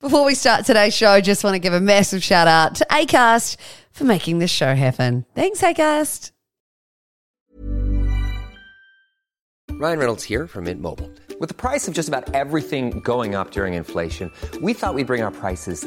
Before we start today's show, just want to give a massive shout out to ACAST for making this show happen. Thanks, ACAST. Ryan Reynolds here from Mint Mobile. With the price of just about everything going up during inflation, we thought we'd bring our prices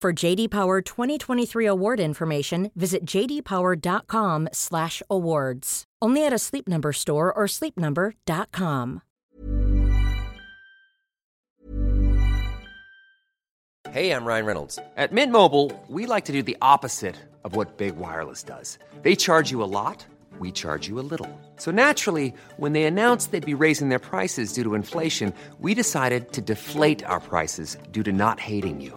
For JD Power 2023 award information, visit jdpower.com/awards. Only at a Sleep Number store or sleepnumber.com. Hey, I'm Ryan Reynolds. At Mint Mobile, we like to do the opposite of what Big Wireless does. They charge you a lot, we charge you a little. So naturally, when they announced they'd be raising their prices due to inflation, we decided to deflate our prices due to not hating you.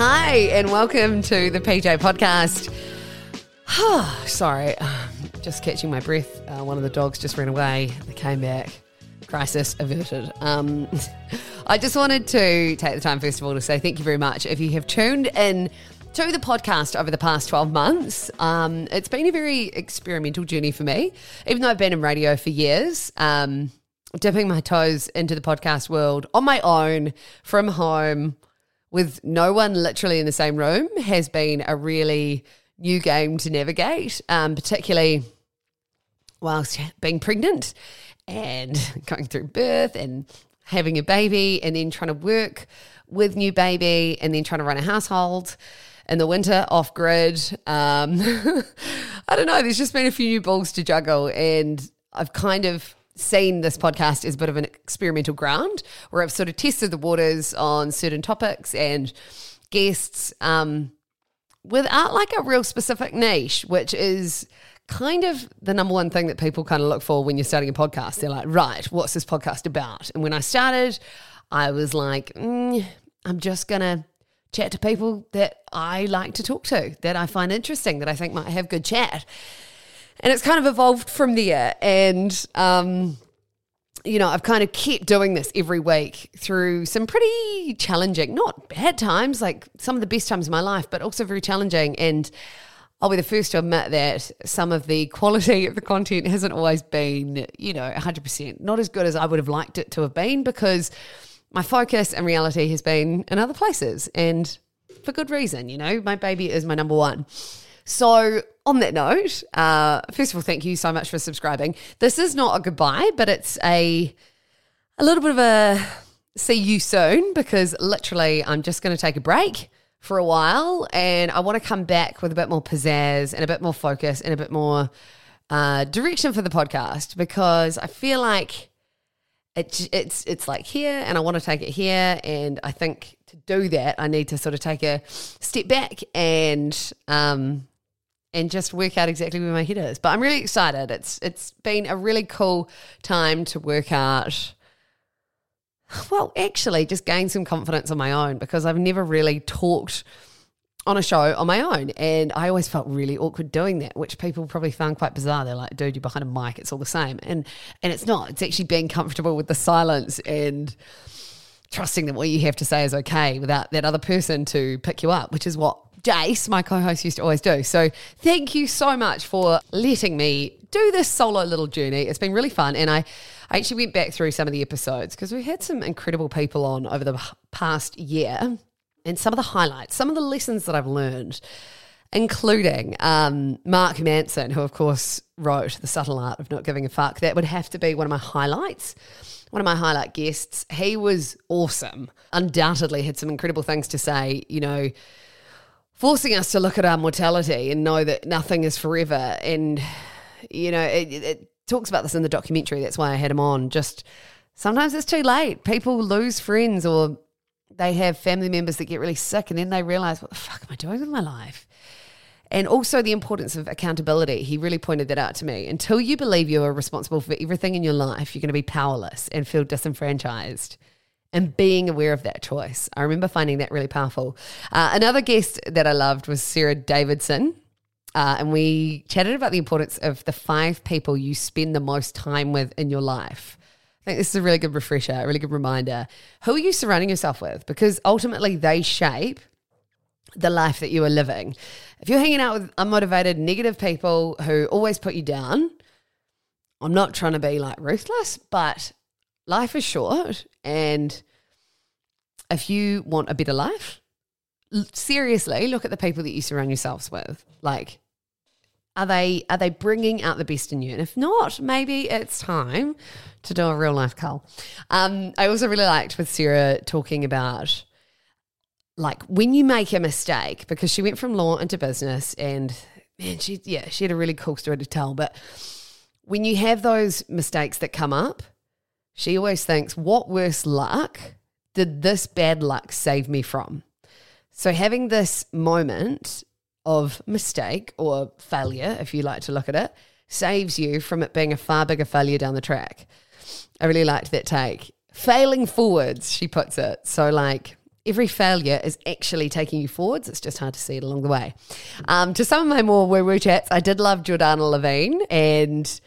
Hi, and welcome to the PJ podcast. Sorry, just catching my breath. Uh, one of the dogs just ran away. They came back. Crisis averted. Um, I just wanted to take the time, first of all, to say thank you very much. If you have tuned in to the podcast over the past 12 months, um, it's been a very experimental journey for me. Even though I've been in radio for years, um, dipping my toes into the podcast world on my own from home with no one literally in the same room has been a really new game to navigate, um, particularly whilst being pregnant and going through birth and having a baby and then trying to work with new baby and then trying to run a household in the winter off grid. Um, I don't know. There's just been a few new balls to juggle, and I've kind of seen this podcast as a bit of an experimental ground where I've sort of tested the waters on certain topics and guests um, without like a real specific niche, which is kind of the number one thing that people kind of look for when you're starting a podcast. They're like, right, what's this podcast about? And when I started, I was like, mm, I'm just going to chat to people that I like to talk to, that I find interesting, that I think might have good chat. And it's kind of evolved from there. And, um, you know, I've kind of kept doing this every week through some pretty challenging, not bad times, like some of the best times of my life, but also very challenging. And I'll be the first to admit that some of the quality of the content hasn't always been, you know, 100%, not as good as I would have liked it to have been because my focus and reality has been in other places and for good reason, you know, my baby is my number one. So, on that note, uh, first of all, thank you so much for subscribing. This is not a goodbye, but it's a a little bit of a see you soon because literally I'm just going to take a break for a while and I want to come back with a bit more pizzazz and a bit more focus and a bit more uh, direction for the podcast because I feel like it, it's it's like here and I want to take it here and I think to do that I need to sort of take a step back and um, and just work out exactly where my head is. But I'm really excited. It's it's been a really cool time to work out well, actually just gain some confidence on my own because I've never really talked on a show on my own. And I always felt really awkward doing that, which people probably found quite bizarre. They're like, dude, you're behind a mic, it's all the same. And and it's not. It's actually being comfortable with the silence and trusting that what you have to say is okay without that other person to pick you up, which is what Jace, my co-host, used to always do. So thank you so much for letting me do this solo little journey. It's been really fun. And I, I actually went back through some of the episodes because we had some incredible people on over the past year and some of the highlights, some of the lessons that I've learned, including um, Mark Manson, who, of course, wrote The Subtle Art of Not Giving a Fuck. That would have to be one of my highlights. One of my highlight guests. He was awesome. Undoubtedly had some incredible things to say, you know, forcing us to look at our mortality and know that nothing is forever. And, you know, it, it talks about this in the documentary. That's why I had him on. Just sometimes it's too late. People lose friends or they have family members that get really sick and then they realize, what the fuck am I doing with my life? And also the importance of accountability. He really pointed that out to me. Until you believe you are responsible for everything in your life, you're going to be powerless and feel disenfranchised. And being aware of that choice. I remember finding that really powerful. Uh, another guest that I loved was Sarah Davidson. Uh, and we chatted about the importance of the five people you spend the most time with in your life I think this is a really good refresher, a really good reminder. Who are you surrounding yourself with? Because ultimately they shape the life that you are living. If you're hanging out with unmotivated, negative people who always put you down, I'm not trying to be like ruthless, but life is short. And if you want a better life, seriously look at the people that you surround yourselves with. Like, are they are they bringing out the best in you? And if not, maybe it's time to do a real life cull. Um, I also really liked with Sarah talking about like when you make a mistake because she went from law into business and man, she yeah she had a really cool story to tell. But when you have those mistakes that come up, she always thinks, what worse luck did this bad luck save me from? So having this moment of mistake or failure, if you like to look at it, saves you from it being a far bigger failure down the track. I really liked that take. Failing forwards, she puts it. So, like, every failure is actually taking you forwards. It's just hard to see it along the way. Um, to some of my more woo woo chats, I did love Jordana Levine and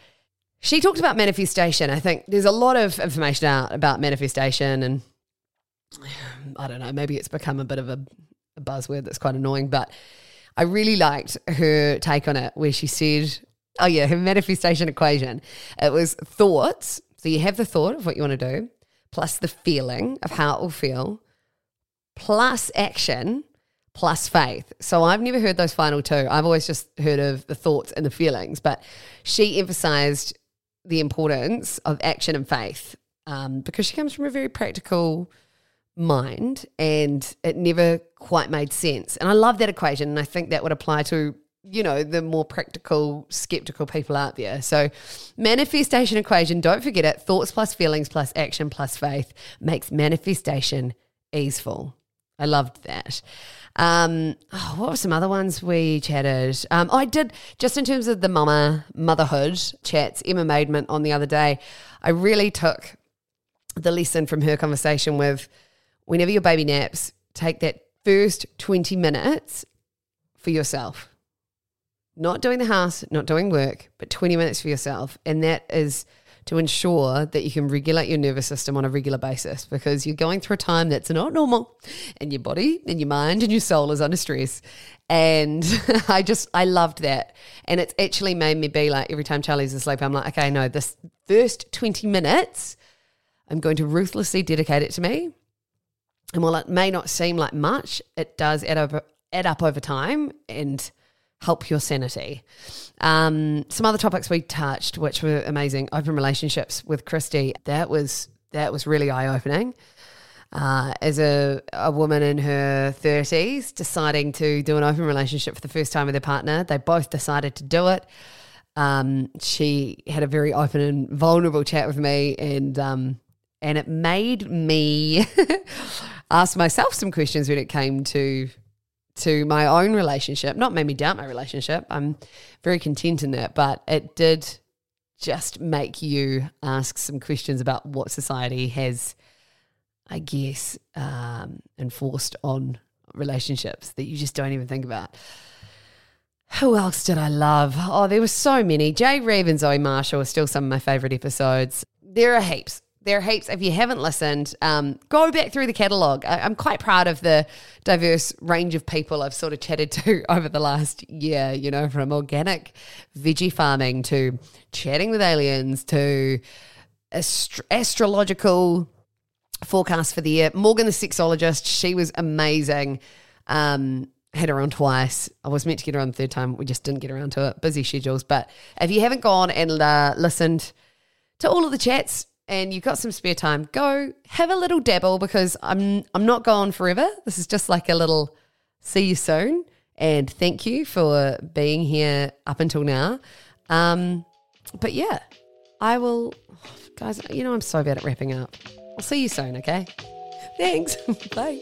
she talked about manifestation. I think there's a lot of information out about manifestation and I don't know, maybe it's become a bit of a, a buzzword that's quite annoying, but I really liked her take on it where she said, oh, yeah, her manifestation equation. It was thoughts. So you have the thought of what you want to do, plus the feeling of how it will feel, plus action, plus faith. So I've never heard those final two. I've always just heard of the thoughts and the feelings, but she emphasized the importance of action and faith um, because she comes from a very practical mind and it never quite made sense. And I love that equation. And I think that would apply to, you know, the more practical, skeptical people out there. So, manifestation equation, don't forget it thoughts plus feelings plus action plus faith makes manifestation easeful. I loved that. Um, oh, what were some other ones we chatted? Um, I did just in terms of the mama motherhood chats. Emma Maidment on the other day. I really took the lesson from her conversation with whenever your baby naps, take that first 20 minutes for yourself. Not doing the house, not doing work, but 20 minutes for yourself. And that is to ensure that you can regulate your nervous system on a regular basis because you're going through a time that's not normal and your body and your mind and your soul is under stress. And I just, I loved that. And it's actually made me be like, every time Charlie's asleep, I'm like, okay, no, this first 20 minutes, I'm going to ruthlessly dedicate it to me. And while it may not seem like much, it does add up, add up over time and help your sanity. Um, some other topics we touched, which were amazing, open relationships with Christy. That was that was really eye opening. Uh, as a, a woman in her 30s deciding to do an open relationship for the first time with her partner, they both decided to do it. Um, she had a very open and vulnerable chat with me, and um, and it made me ask myself some questions when it came to to my own relationship. Not made me doubt my relationship. I'm very content in that, but it did just make you ask some questions about what society has, I guess, um, enforced on relationships that you just don't even think about. Who else did I love? Oh, there were so many. Jay Reeve and Zoe Marshall are still some of my favorite episodes. There are heaps. There are heaps. If you haven't listened, um, go back through the catalogue. I- I'm quite proud of the diverse range of people I've sort of chatted to over the last year, you know, from organic veggie farming to chatting with aliens to astro- astrological forecast for the year. Morgan, the sexologist, she was amazing. Um, had her on twice. I was meant to get her on the third time. We just didn't get around to it. Busy schedules. But if you haven't gone and uh, listened to all of the chats and you've got some spare time, go have a little dabble because I'm I'm not gone forever. This is just like a little see you soon and thank you for being here up until now. Um, but yeah, I will, guys. You know I'm so bad at wrapping up. I'll see you soon. Okay. Thanks. Bye.